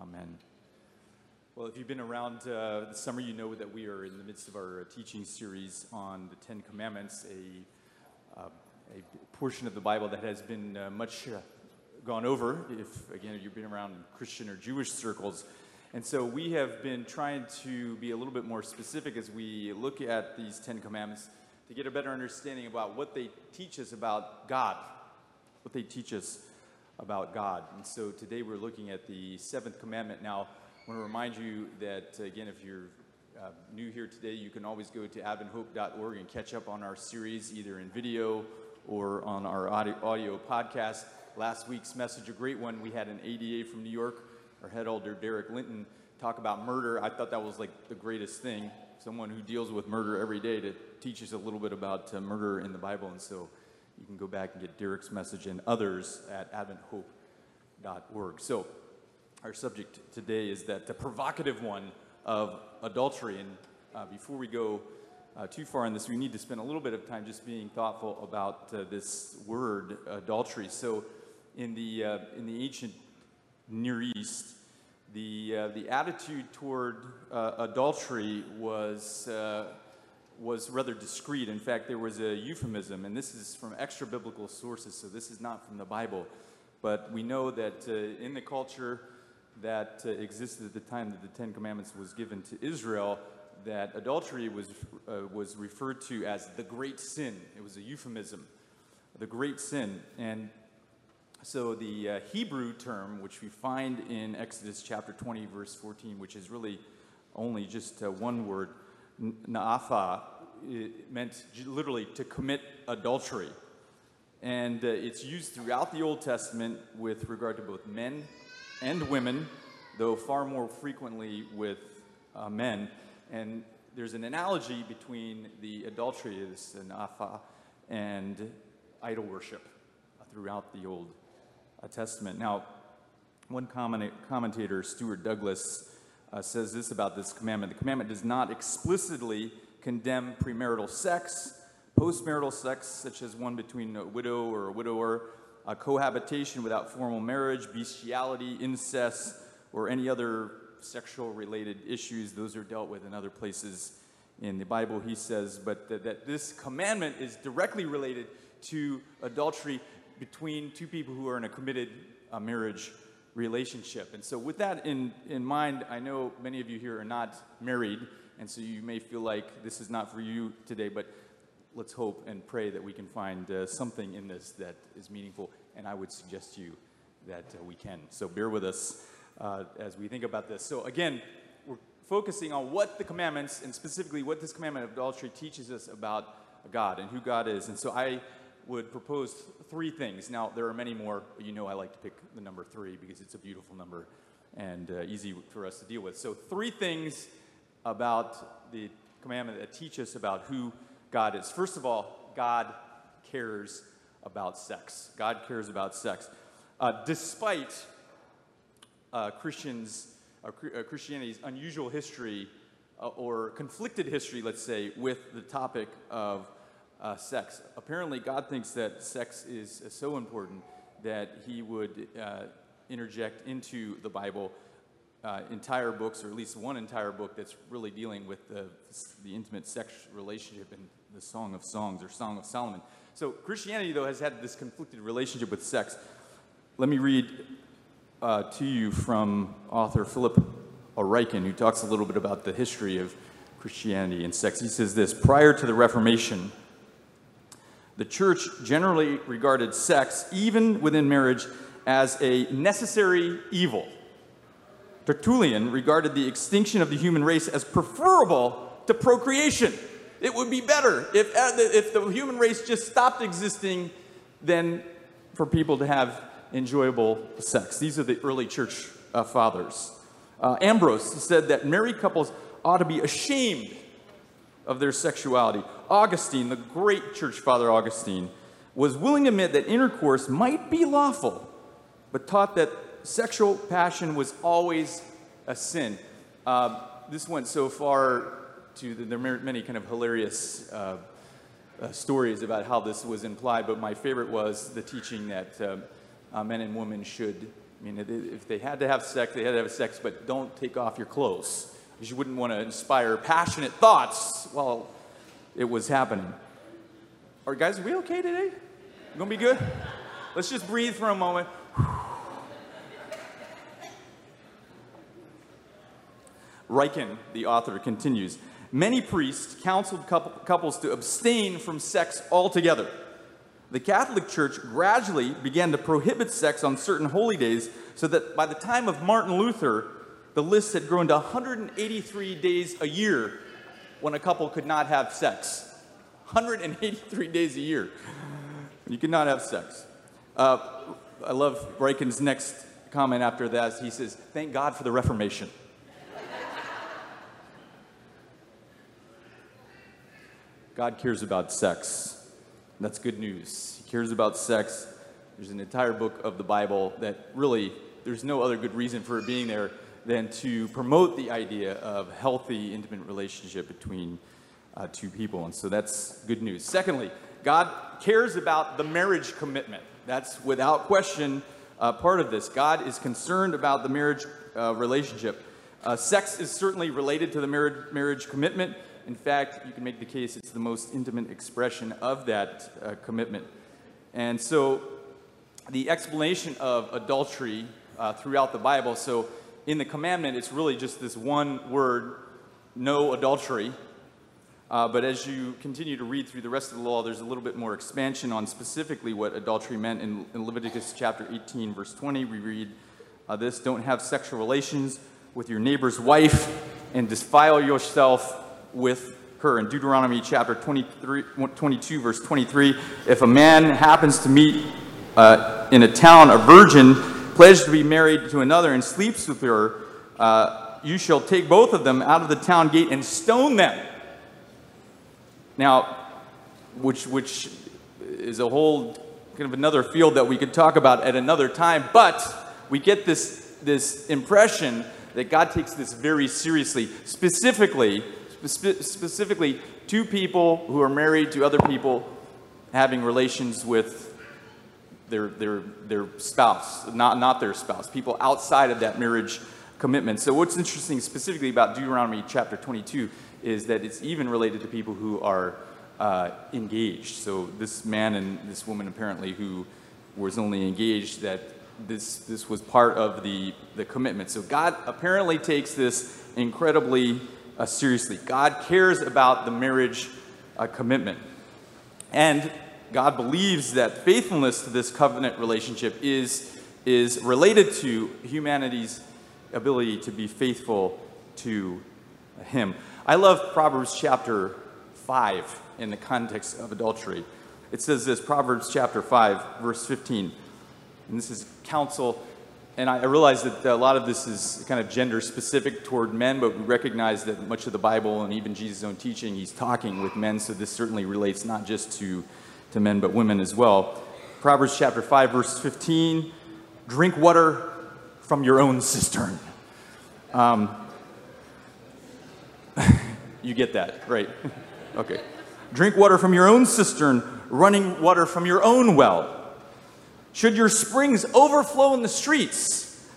Amen. Well, if you've been around uh, the summer, you know that we are in the midst of our uh, teaching series on the Ten Commandments, a, uh, a portion of the Bible that has been uh, much uh, gone over, if, again, you've been around Christian or Jewish circles. And so we have been trying to be a little bit more specific as we look at these Ten Commandments to get a better understanding about what they teach us about God, what they teach us about God. And so today we're looking at the seventh commandment. Now, I want to remind you that, again, if you're uh, new here today, you can always go to adventhope.org and catch up on our series either in video or on our audio, audio podcast. Last week's message, a great one. We had an ADA from New York, our head elder, Derek Linton, talk about murder. I thought that was like the greatest thing. Someone who deals with murder every day to teach us a little bit about uh, murder in the Bible. And so you can go back and get Derek's message and others at adventhope.org. So, our subject today is that the provocative one of adultery. And uh, before we go uh, too far in this, we need to spend a little bit of time just being thoughtful about uh, this word, adultery. So, in the, uh, in the ancient Near East, the, uh, the attitude toward uh, adultery was was rather discreet. In fact, there was a euphemism, and this is from extra biblical sources, so this is not from the Bible. But we know that uh, in the culture that uh, existed at the time that the Ten Commandments was given to Israel, that adultery was, uh, was referred to as the great sin. It was a euphemism, the great sin. And so the uh, Hebrew term, which we find in Exodus chapter 20, verse 14, which is really only just uh, one word, na'afa meant literally to commit adultery. And uh, it's used throughout the Old Testament with regard to both men and women, though far more frequently with uh, men. And there's an analogy between the adultery, this na'afa, and idol worship throughout the Old uh, Testament. Now, one commentator, Stuart Douglas, uh, says this about this commandment. The commandment does not explicitly condemn premarital sex, postmarital sex, such as one between a widow or a widower, uh, cohabitation without formal marriage, bestiality, incest, or any other sexual related issues. Those are dealt with in other places in the Bible, he says, but th- that this commandment is directly related to adultery between two people who are in a committed uh, marriage relationship. And so, with that in, in mind, I know many of you here are not married, and so you may feel like this is not for you today, but let's hope and pray that we can find uh, something in this that is meaningful. And I would suggest to you that uh, we can. So, bear with us uh, as we think about this. So, again, we're focusing on what the commandments, and specifically what this commandment of adultery teaches us about God and who God is. And so, I would propose three things. Now, there are many more, you know I like to pick the number three because it's a beautiful number and uh, easy for us to deal with. So, three things about the commandment that teach us about who God is. First of all, God cares about sex. God cares about sex. Uh, despite uh, Christians, uh, Christianity's unusual history uh, or conflicted history, let's say, with the topic of uh, sex. Apparently, God thinks that sex is so important that He would uh, interject into the Bible uh, entire books, or at least one entire book, that's really dealing with the, the intimate sex relationship in the Song of Songs or Song of Solomon. So, Christianity, though, has had this conflicted relationship with sex. Let me read uh, to you from author Philip Ryken, who talks a little bit about the history of Christianity and sex. He says this Prior to the Reformation, the church generally regarded sex, even within marriage, as a necessary evil. Tertullian regarded the extinction of the human race as preferable to procreation. It would be better if, uh, if the human race just stopped existing than for people to have enjoyable sex. These are the early church uh, fathers. Uh, Ambrose said that married couples ought to be ashamed of their sexuality. Augustine, the great church father Augustine, was willing to admit that intercourse might be lawful, but taught that sexual passion was always a sin. Uh, this went so far to the, there are many kind of hilarious uh, uh, stories about how this was implied, but my favorite was the teaching that uh, men and women should I mean, if they had to have sex, they had to have sex, but don't take off your clothes because you wouldn't want to inspire passionate thoughts while it was happening. Are guys, are we okay today? You gonna be good? Let's just breathe for a moment. Ryken, the author, continues Many priests counseled couples to abstain from sex altogether. The Catholic Church gradually began to prohibit sex on certain holy days so that by the time of Martin Luther, the list had grown to 183 days a year when a couple could not have sex. 183 days a year. You could not have sex. Uh, I love Ryken's next comment after that. He says, Thank God for the Reformation. God cares about sex. That's good news. He cares about sex. There's an entire book of the Bible that really, there's no other good reason for it being there than to promote the idea of healthy, intimate relationship between uh, two people. And so that's good news. Secondly, God cares about the marriage commitment. That's without question uh, part of this. God is concerned about the marriage uh, relationship. Uh, sex is certainly related to the marriage, marriage commitment. In fact, you can make the case it's the most intimate expression of that uh, commitment. And so, the explanation of adultery uh, throughout the Bible so, in the commandment, it's really just this one word no adultery. Uh, but as you continue to read through the rest of the law, there's a little bit more expansion on specifically what adultery meant. In, in Leviticus chapter 18, verse 20, we read uh, this Don't have sexual relations with your neighbor's wife and defile yourself with her. In Deuteronomy chapter 23, 22, verse 23, if a man happens to meet uh, in a town a virgin pledged to be married to another and sleeps with her, uh, you shall take both of them out of the town gate and stone them. Now, which, which is a whole kind of another field that we could talk about at another time, but we get this, this impression that God takes this very seriously, specifically spe- specifically two people who are married to other people having relations with their, their, their spouse, not, not their spouse, people outside of that marriage commitment. So, what's interesting specifically about Deuteronomy chapter 22 is that it's even related to people who are uh, engaged. So, this man and this woman apparently who was only engaged, that this, this was part of the, the commitment. So, God apparently takes this incredibly uh, seriously. God cares about the marriage uh, commitment. And God believes that faithfulness to this covenant relationship is, is related to humanity's ability to be faithful to Him. I love Proverbs chapter 5 in the context of adultery. It says this Proverbs chapter 5, verse 15. And this is counsel and I, realize that a lot of this is kind of gender specific toward men, but we recognize that much of the Bible and even Jesus' own teaching, he's talking with men, so this certainly relates not just to, to men, but women as well. Proverbs chapter 5, verse 15 drink water from your own cistern. Um, you get that, right? okay. Drink water from your own cistern, running water from your own well. Should your springs overflow in the streets?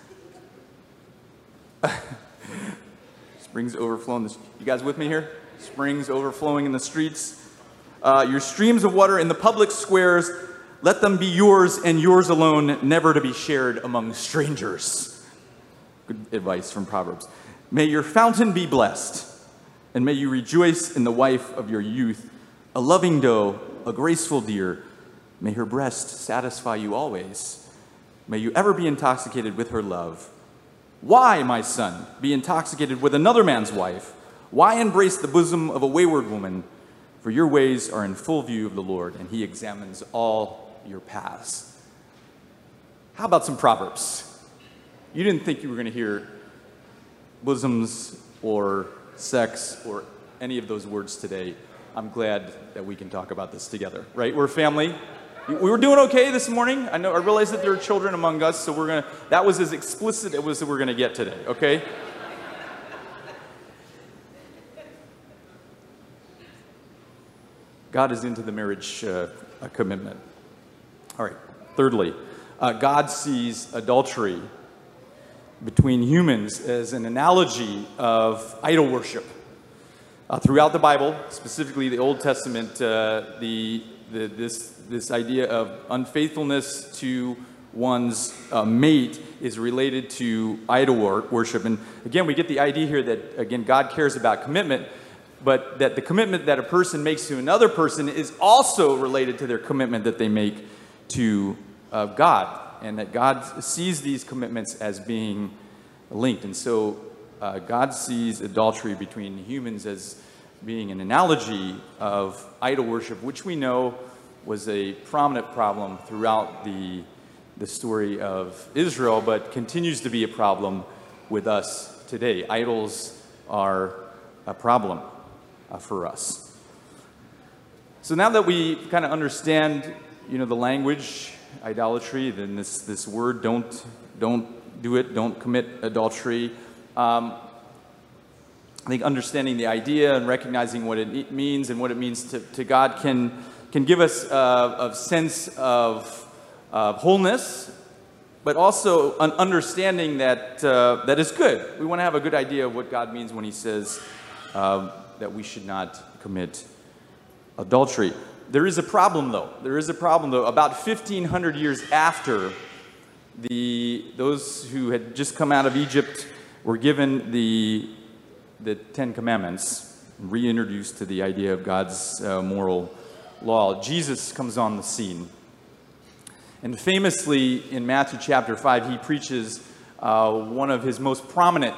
springs overflow in the You guys with me here? Springs overflowing in the streets. Uh, your streams of water in the public squares, let them be yours and yours alone, never to be shared among strangers. Good advice from Proverbs. May your fountain be blessed, and may you rejoice in the wife of your youth, a loving doe, a graceful deer May her breast satisfy you always. May you ever be intoxicated with her love. Why, my son, be intoxicated with another man's wife? Why embrace the bosom of a wayward woman? For your ways are in full view of the Lord, and he examines all your paths. How about some Proverbs? You didn't think you were going to hear bosoms or sex or any of those words today. I'm glad that we can talk about this together, right? We're family. We were doing okay this morning. I know I realize that there are children among us, so we're gonna that was as explicit as we're gonna get today, okay? God is into the marriage uh, commitment. All right. Thirdly, uh, God sees adultery between humans as an analogy of idol worship. Uh, throughout the Bible, specifically the Old Testament, uh, the, the, this, this idea of unfaithfulness to one's uh, mate is related to idol worship. And again, we get the idea here that, again, God cares about commitment, but that the commitment that a person makes to another person is also related to their commitment that they make to uh, God, and that God sees these commitments as being linked. And so uh, God sees adultery between humans as being an analogy of idol worship, which we know was a prominent problem throughout the, the story of Israel, but continues to be a problem with us today. Idols are a problem uh, for us. So now that we kind of understand, you know, the language, idolatry, then this, this word, don't, don't do it, don't commit adultery. Um, I think understanding the idea and recognizing what it means and what it means to, to God can, can give us a, a sense of, of wholeness, but also an understanding that, uh, that is good. We want to have a good idea of what God means when He says uh, that we should not commit adultery. There is a problem, though. There is a problem, though. About 1,500 years after the, those who had just come out of Egypt were given the, the Ten Commandments, reintroduced to the idea of God's uh, moral law. Jesus comes on the scene. And famously, in Matthew chapter 5, he preaches uh, one of his most prominent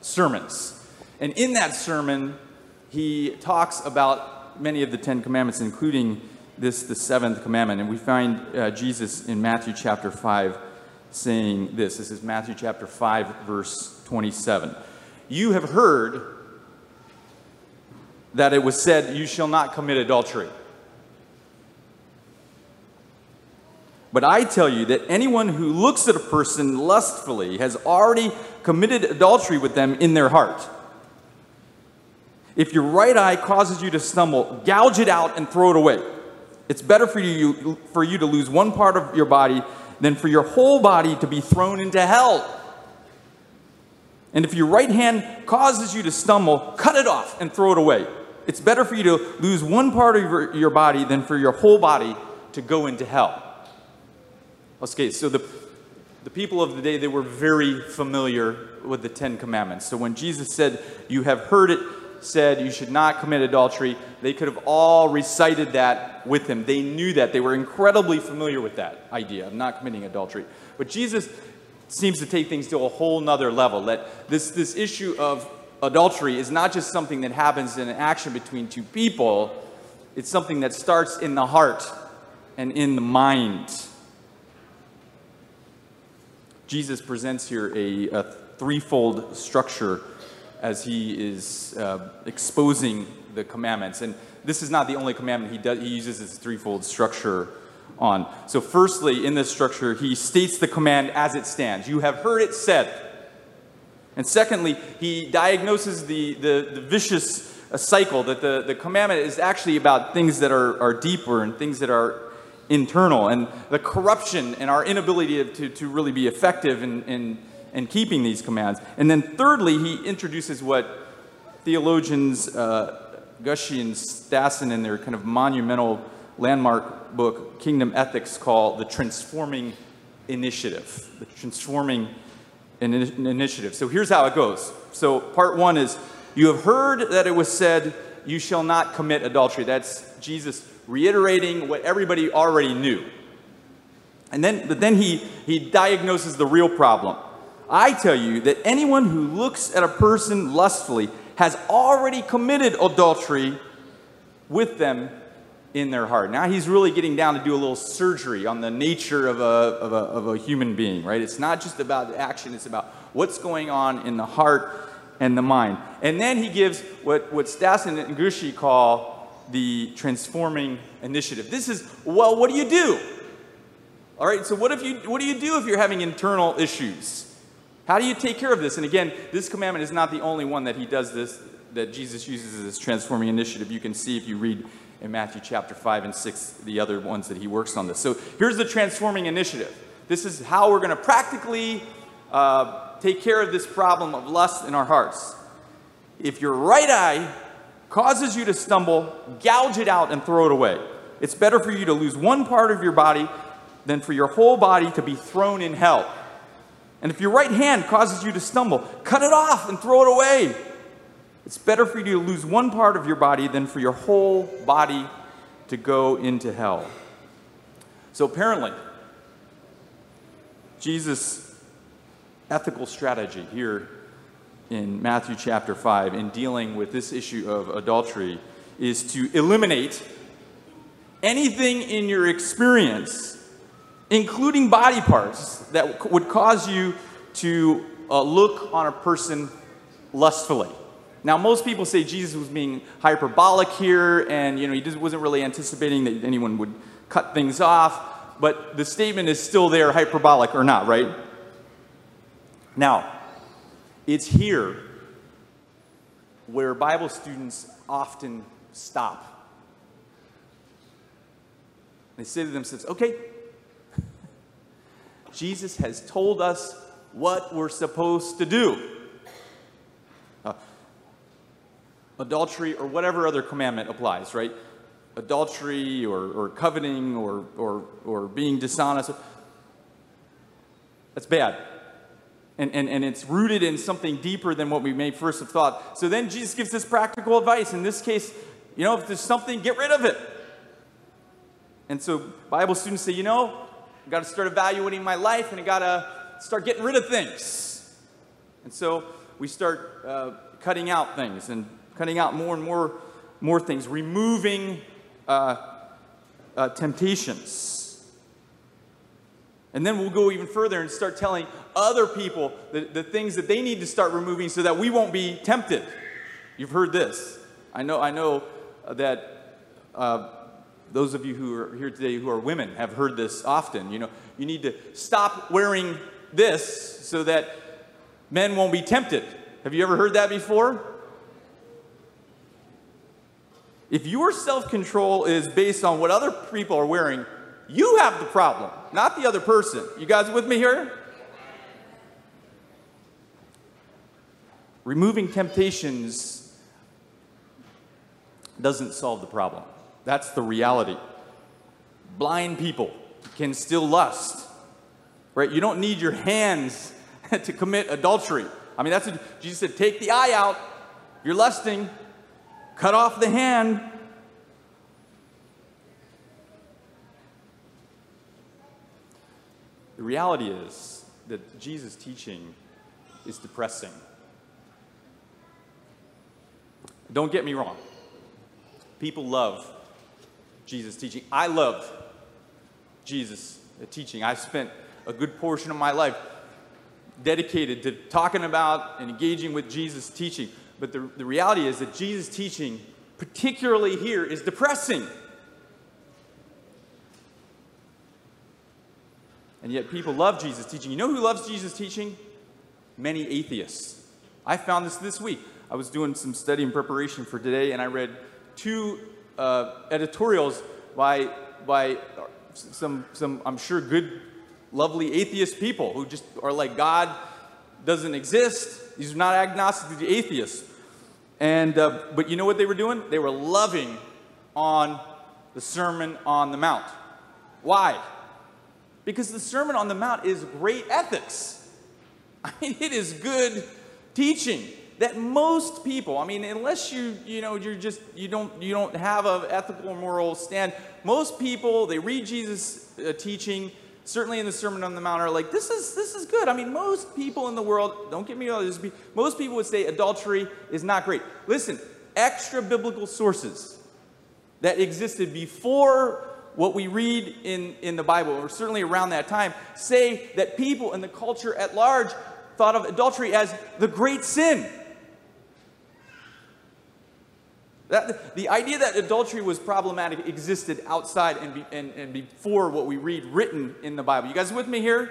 sermons. And in that sermon, he talks about many of the Ten Commandments, including this, the seventh commandment. And we find uh, Jesus in Matthew chapter 5 saying this. This is Matthew chapter 5, verse 27. You have heard that it was said, You shall not commit adultery. But I tell you that anyone who looks at a person lustfully has already committed adultery with them in their heart. If your right eye causes you to stumble, gouge it out and throw it away. It's better for you, for you to lose one part of your body than for your whole body to be thrown into hell. And if your right hand causes you to stumble, cut it off and throw it away. It's better for you to lose one part of your, body than for your whole body to go into hell. Okay, so the, the people of the day, they were very familiar with the Ten Commandments. So when Jesus said, You have heard it said you should not commit adultery, they could have all recited that with him. They knew that. They were incredibly familiar with that idea of not committing adultery. But Jesus seems to take things to a whole nother level. That this, this issue of adultery is not just something that happens in an action between two people, it's something that starts in the heart and in the mind. Jesus presents here a, a threefold structure as he is uh, exposing the commandments. And this is not the only commandment he, does, he uses this threefold structure on. So, firstly, in this structure, he states the command as it stands You have heard it said. And secondly, he diagnoses the, the, the vicious uh, cycle that the, the commandment is actually about things that are, are deeper and things that are internal, and the corruption and our inability to, to really be effective in, in and keeping these commands. And then thirdly, he introduces what theologians uh, Gushee and Stassen in their kind of monumental landmark book, Kingdom Ethics, call the transforming initiative. The transforming in- initiative. So here's how it goes. So part one is you have heard that it was said, you shall not commit adultery. That's Jesus reiterating what everybody already knew. And then, but then he, he diagnoses the real problem. I tell you that anyone who looks at a person lustfully has already committed adultery with them in their heart. Now he's really getting down to do a little surgery on the nature of a, of a, of a human being, right? It's not just about the action, it's about what's going on in the heart and the mind. And then he gives what, what Stassen and Gushee call the transforming initiative. This is, well, what do you do? All right, so what if you what do you do if you're having internal issues? How do you take care of this? And again, this commandment is not the only one that he does this, that Jesus uses as transforming initiative. You can see if you read in Matthew chapter 5 and 6 the other ones that he works on this. So here's the transforming initiative. This is how we're going to practically uh, take care of this problem of lust in our hearts. If your right eye causes you to stumble, gouge it out and throw it away. It's better for you to lose one part of your body than for your whole body to be thrown in hell. And if your right hand causes you to stumble, cut it off and throw it away. It's better for you to lose one part of your body than for your whole body to go into hell. So apparently, Jesus' ethical strategy here in Matthew chapter 5 in dealing with this issue of adultery is to eliminate anything in your experience, including body parts, that would cause you to uh, look on a person lustfully. Now, most people say Jesus was being hyperbolic here, and you know he wasn't really anticipating that anyone would cut things off. But the statement is still there, hyperbolic or not, right? Now, it's here where Bible students often stop. They say to themselves, okay, Jesus has told us what we're supposed to do. Uh, adultery or whatever other commandment applies, right? Adultery or, or coveting or, or, or being dishonest. That's bad. And, and, and it's rooted in something deeper than what we may first have thought. So then Jesus gives this practical advice. In this case, you know, if there's something, get rid of it. And so Bible students say, you know, I've got to start evaluating my life and I've got to start getting rid of things. And so we start uh, cutting out things and cutting out more and more, more things, removing uh, uh, temptations. And then we'll go even further and start telling other people the, the things that they need to start removing so that we won't be tempted. You've heard this. I know, I know that uh, those of you who are here today who are women have heard this often. You know, you need to stop wearing this so that men won't be tempted. Have you ever heard that before? If your self control is based on what other people are wearing, you have the problem, not the other person. You guys with me here? Removing temptations doesn't solve the problem. That's the reality. Blind people can still lust, right? You don't need your hands to commit adultery. I mean, that's what Jesus said take the eye out. You're lusting, cut off the hand. The reality is that Jesus' teaching is depressing. Don't get me wrong. People love Jesus' teaching. I love Jesus' teaching. I've spent a good portion of my life dedicated to talking about and engaging with Jesus' teaching. But the, the reality is that Jesus' teaching, particularly here, is depressing. And yet people love Jesus' teaching. You know who loves Jesus' teaching? Many atheists. I found this this week. I was doing some study in preparation for today, and I read two uh, editorials by, by some, some, I'm sure, good, lovely atheist people who just are like, God doesn't exist. These are not agnostic, these are atheists. And, uh, but you know what they were doing? They were loving on the Sermon on the Mount. Why? Because the Sermon on the Mount is great ethics. I mean, it is good teaching that most people, I mean, unless you, you know, you're just, you don't, you don't have an ethical or moral stand, most people, they read Jesus' uh, teaching, certainly in the Sermon on the Mount, are like, this is, this is good. I mean, most people in the world, don't get me wrong, most people would say adultery is not great. Listen, extra biblical sources that existed before what we read in, in the Bible, or certainly around that time, say that people in the culture at large thought of adultery as the great sin. That, the idea that adultery was problematic existed outside and, be, and, and before what we read written in the Bible. You guys with me here?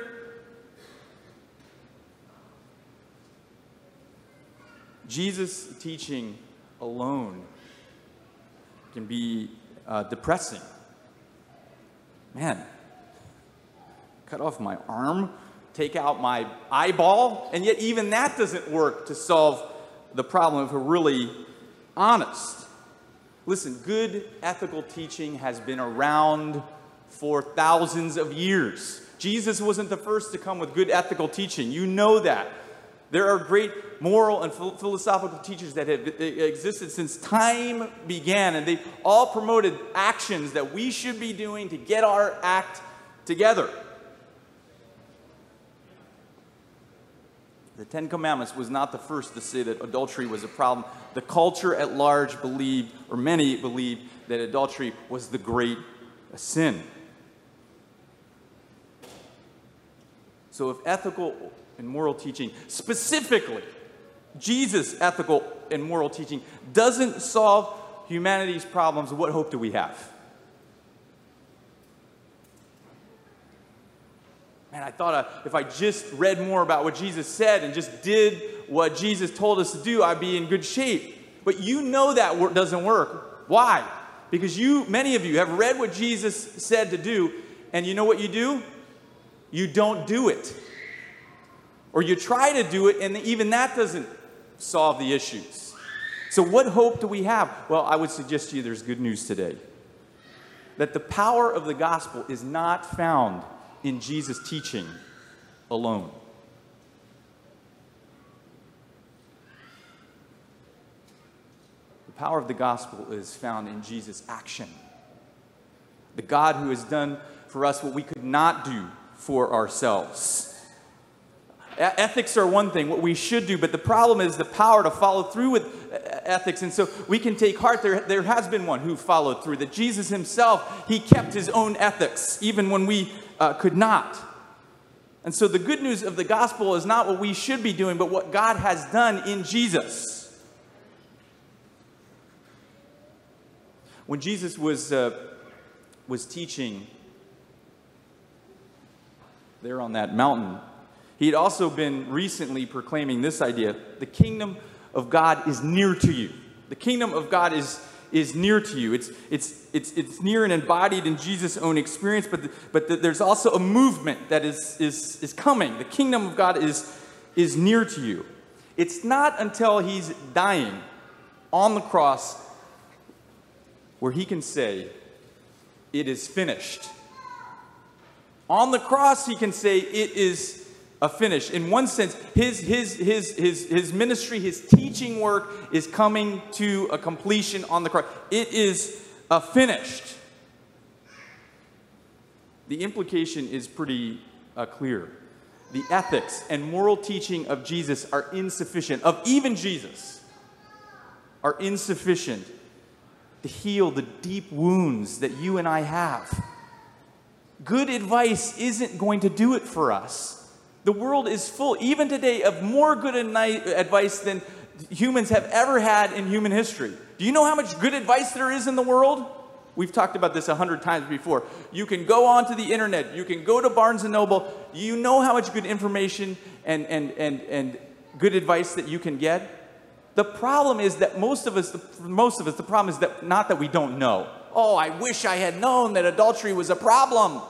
Jesus' teaching alone can be uh, depressing. Man, cut off my arm, take out my eyeball, and yet even that doesn't work to solve the problem if we're really honest. Listen, good ethical teaching has been around for thousands of years. Jesus wasn't the first to come with good ethical teaching. You know that. There are great moral and philosophical teachers that have existed since time began, and they all promoted actions that we should be doing to get our act together. The Ten Commandments was not the first to say that adultery was a problem. The culture at large believed, or many believed, that adultery was the great sin. So, if ethical and moral teaching, specifically Jesus' ethical and moral teaching, doesn't solve humanity's problems, what hope do we have? Man, I thought uh, if I just read more about what Jesus said and just did what Jesus told us to do, I'd be in good shape. But you know that doesn't work. Why? Because you, many of you, have read what Jesus said to do, and you know what you do? You don't do it. Or you try to do it, and even that doesn't solve the issues. So, what hope do we have? Well, I would suggest to you there's good news today. That the power of the gospel is not found in Jesus' teaching alone. The power of the gospel is found in Jesus' action. The God who has done for us what we could not do for ourselves. Ethics are one thing, what we should do, but the problem is the power to follow through with ethics. And so we can take heart. There, there has been one who followed through, that Jesus himself, he kept his own ethics, even when we uh, could not. And so the good news of the gospel is not what we should be doing, but what God has done in Jesus. When Jesus was, uh, was teaching there on that mountain, he had also been recently proclaiming this idea the kingdom of God is near to you. The kingdom of God is, is near to you. It's, it's, it's, it's near and embodied in Jesus' own experience, but, the, but the, there's also a movement that is, is, is coming. The kingdom of God is, is near to you. It's not until he's dying on the cross where he can say, It is finished. On the cross, he can say, It is a finish. In one sense, his, his, his, his, his ministry, his teaching work is coming to a completion on the cross. It is a finished. The implication is pretty uh, clear. The ethics and moral teaching of Jesus are insufficient, of even Jesus, are insufficient to heal the deep wounds that you and I have. Good advice isn't going to do it for us. The world is full, even today, of more good advice than humans have ever had in human history. Do you know how much good advice there is in the world? We've talked about this a hundred times before. You can go onto the internet, you can go to Barnes and Noble. You know how much good information and, and, and, and good advice that you can get? The problem is that most of us, most of us, the problem is that not that we don't know. Oh, I wish I had known that adultery was a problem.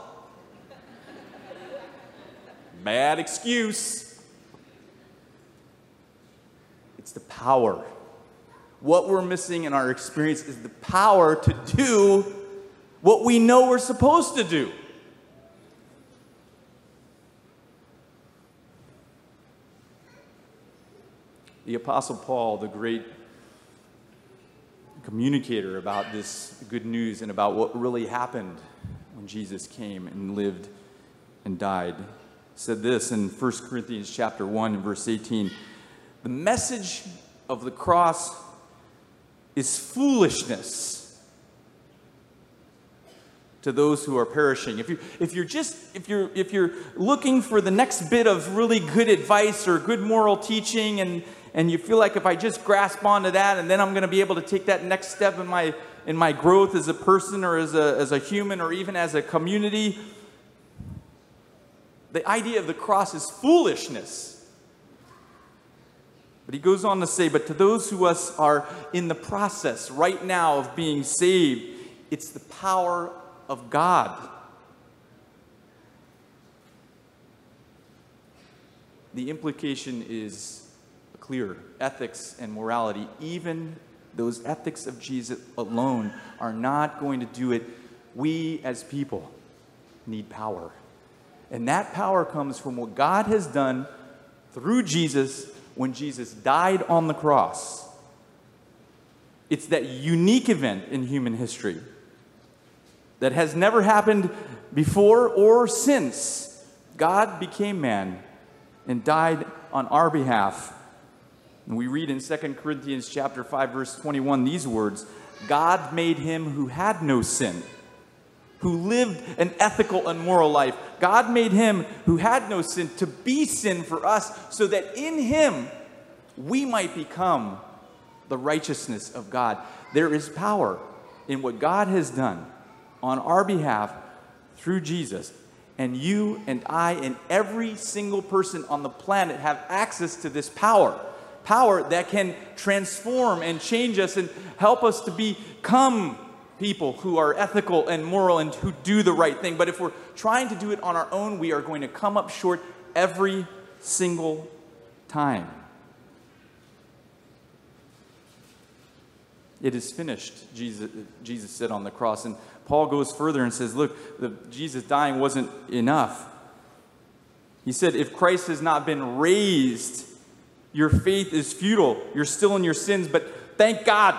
Bad excuse. It's the power. What we're missing in our experience is the power to do what we know we're supposed to do. The Apostle Paul, the great communicator about this good news and about what really happened when Jesus came and lived and died, said this in 1 Corinthians chapter 1 and verse 18. The message of the cross is foolishness to those who are perishing. If you if you're just if you're if you're looking for the next bit of really good advice or good moral teaching and and you feel like if I just grasp onto that and then I'm going to be able to take that next step in my in my growth as a person or as a as a human or even as a community, the idea of the cross is foolishness. But he goes on to say, but to those who us are in the process right now of being saved, it's the power of God. the implication is clear ethics and morality, even those ethics of Jesus alone, are not going to do it. We as people need power. And that power comes from what God has done through Jesus when Jesus died on the cross. It's that unique event in human history that has never happened before or since. God became man and died on our behalf. And we read in 2 Corinthians chapter 5 verse 21 these words, God made him who had no sin, who lived an ethical and moral life. God made him who had no sin to be sin for us so that in him we might become the righteousness of God. There is power in what God has done on our behalf through Jesus. And you and I and every single person on the planet have access to this power. Power that can transform and change us and help us to become people who are ethical and moral and who do the right thing. But if we're trying to do it on our own, we are going to come up short every single time. It is finished, Jesus, Jesus said on the cross. And Paul goes further and says, Look, the, Jesus dying wasn't enough. He said, If Christ has not been raised, your faith is futile. You're still in your sins, but thank God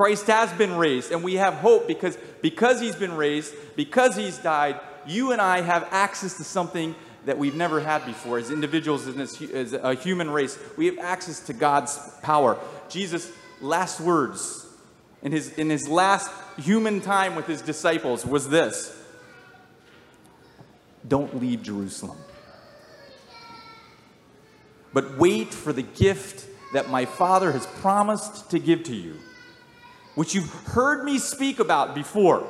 Christ has been raised, and we have hope because, because he's been raised, because he's died, you and I have access to something that we've never had before as individuals, as, as a human race. We have access to God's power. Jesus' last words in his, in his last human time with his disciples was this Don't leave Jerusalem, but wait for the gift that my Father has promised to give to you, which you've heard me speak about before.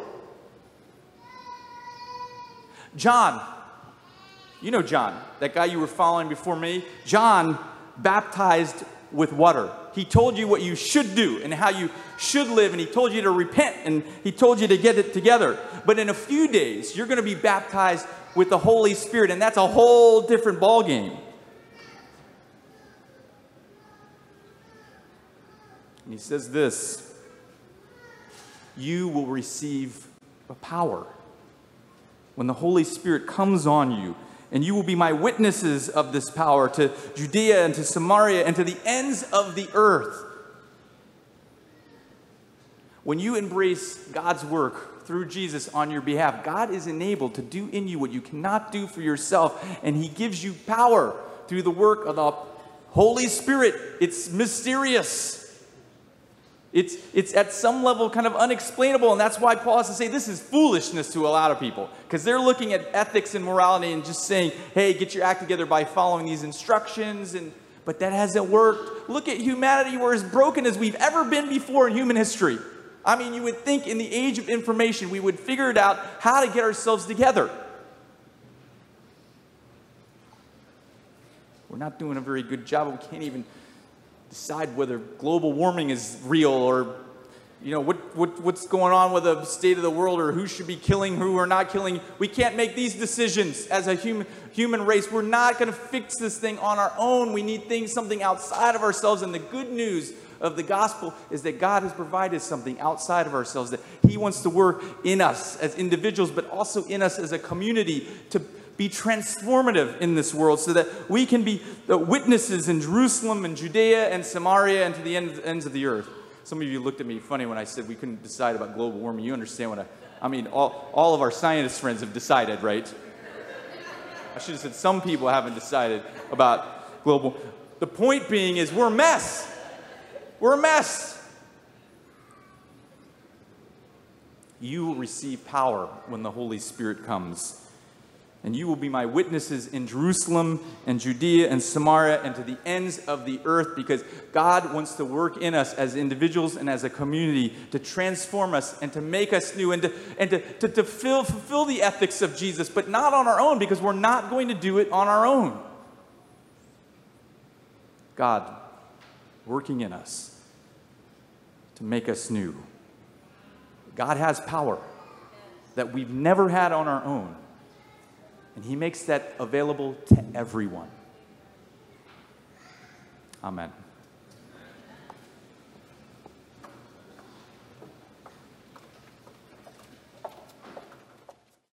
John, you know John, that guy you were following before me? John baptized with water. He told you what you should do and how you should live, and He told you to repent and He told you to get it together. But in a few days, you're going to be baptized with the Holy Spirit, and that's a whole different ballgame. And He says this You will receive a power when the Holy Spirit comes on you and you will be my witnesses of this power to Judea and to Samaria and to the ends of the earth. When you embrace God's work through Jesus on your behalf, God is enabled to do in you what you cannot do for yourself, and He gives you power through the work of the Holy Spirit. It's mysterious. It's, it's at some level kind of unexplainable, and that's why Paul has to say this is foolishness to a lot of people because they're looking at ethics and morality and just saying, hey, get your act together by following these instructions. And, but that hasn't worked. Look at humanity, we're as broken as we've ever been before in human history. I mean, you would think in the age of information, we would figure it out how to get ourselves together. We're not doing a very good job. We can't even decide whether global warming is real or you know what, what, what's going on with the state of the world or who should be killing who or not killing. We can't make these decisions as a human, human race. We're not going to fix this thing on our own. We need things something outside of ourselves. And the good news of the gospel is that god has provided something outside of ourselves that he wants to work in us as individuals but also in us as a community to be transformative in this world so that we can be the witnesses in Jerusalem and Judea and Samaria and to the ends of the earth. Some of you looked at me funny when I said we couldn't decide about global warming. You understand what I I mean, all, all of our scientist friends have decided, right? I should have said some people haven't decided about global. The point being is we're a mess. We're a mess. You will receive power when the Holy Spirit comes. And you will be my witnesses in Jerusalem and Judea and Samaria and to the ends of the earth because God wants to work in us as individuals and as a community to transform us and to make us new and to, and to, to, to fill, fulfill the ethics of Jesus, but not on our own because we're not going to do it on our own. God working in us to make us new. God has power that we've never had on our own. And He makes that available to everyone. Amen.